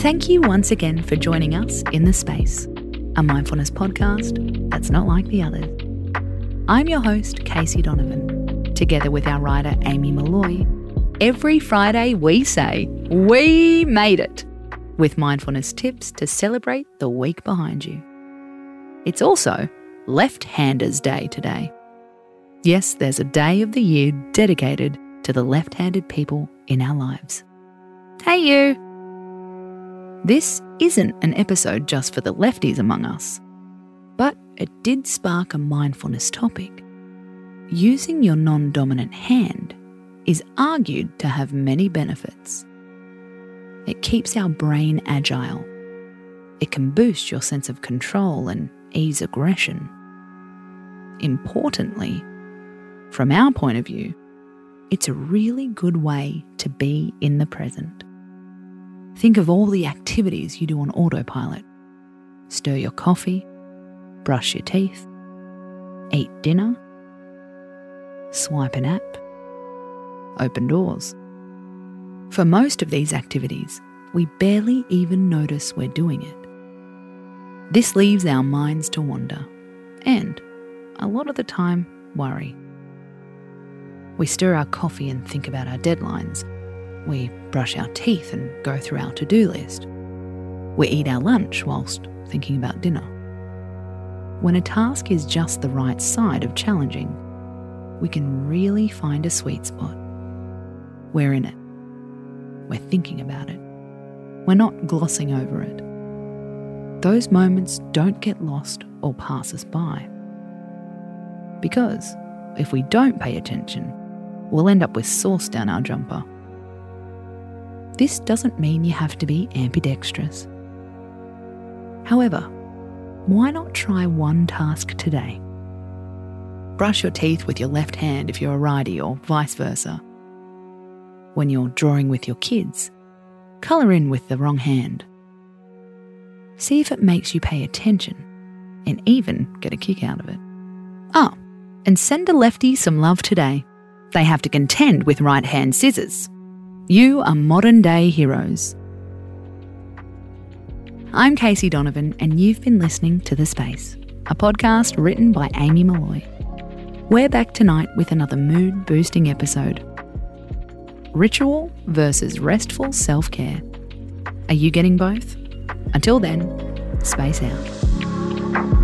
Thank you once again for joining us in the space, a mindfulness podcast that's not like the others. I'm your host, Casey Donovan, together with our writer, Amy Molloy. Every Friday, we say, We made it! with mindfulness tips to celebrate the week behind you. It's also Left Handers Day today. Yes, there's a day of the year dedicated to the left handed people in our lives. Hey, you! This isn't an episode just for the lefties among us, but it did spark a mindfulness topic. Using your non dominant hand is argued to have many benefits. It keeps our brain agile. It can boost your sense of control and ease aggression. Importantly, from our point of view, it's a really good way to be in the present. Think of all the activities you do on autopilot stir your coffee, brush your teeth, eat dinner, swipe an app, open doors. For most of these activities, we barely even notice we're doing it. This leaves our minds to wander and, a lot of the time, worry. We stir our coffee and think about our deadlines. We brush our teeth and go through our to do list. We eat our lunch whilst thinking about dinner. When a task is just the right side of challenging, we can really find a sweet spot. We're in it. We're thinking about it. We're not glossing over it. Those moments don't get lost or pass us by. Because if we don't pay attention, we'll end up with sauce down our jumper. This doesn't mean you have to be ambidextrous. However, why not try one task today? Brush your teeth with your left hand if you're a righty, or vice versa. When you're drawing with your kids, colour in with the wrong hand. See if it makes you pay attention and even get a kick out of it. Oh, and send a lefty some love today. They have to contend with right hand scissors. You are modern day heroes. I'm Casey Donovan, and you've been listening to The Space, a podcast written by Amy Molloy. We're back tonight with another mood boosting episode Ritual versus restful self care. Are you getting both? Until then, space out.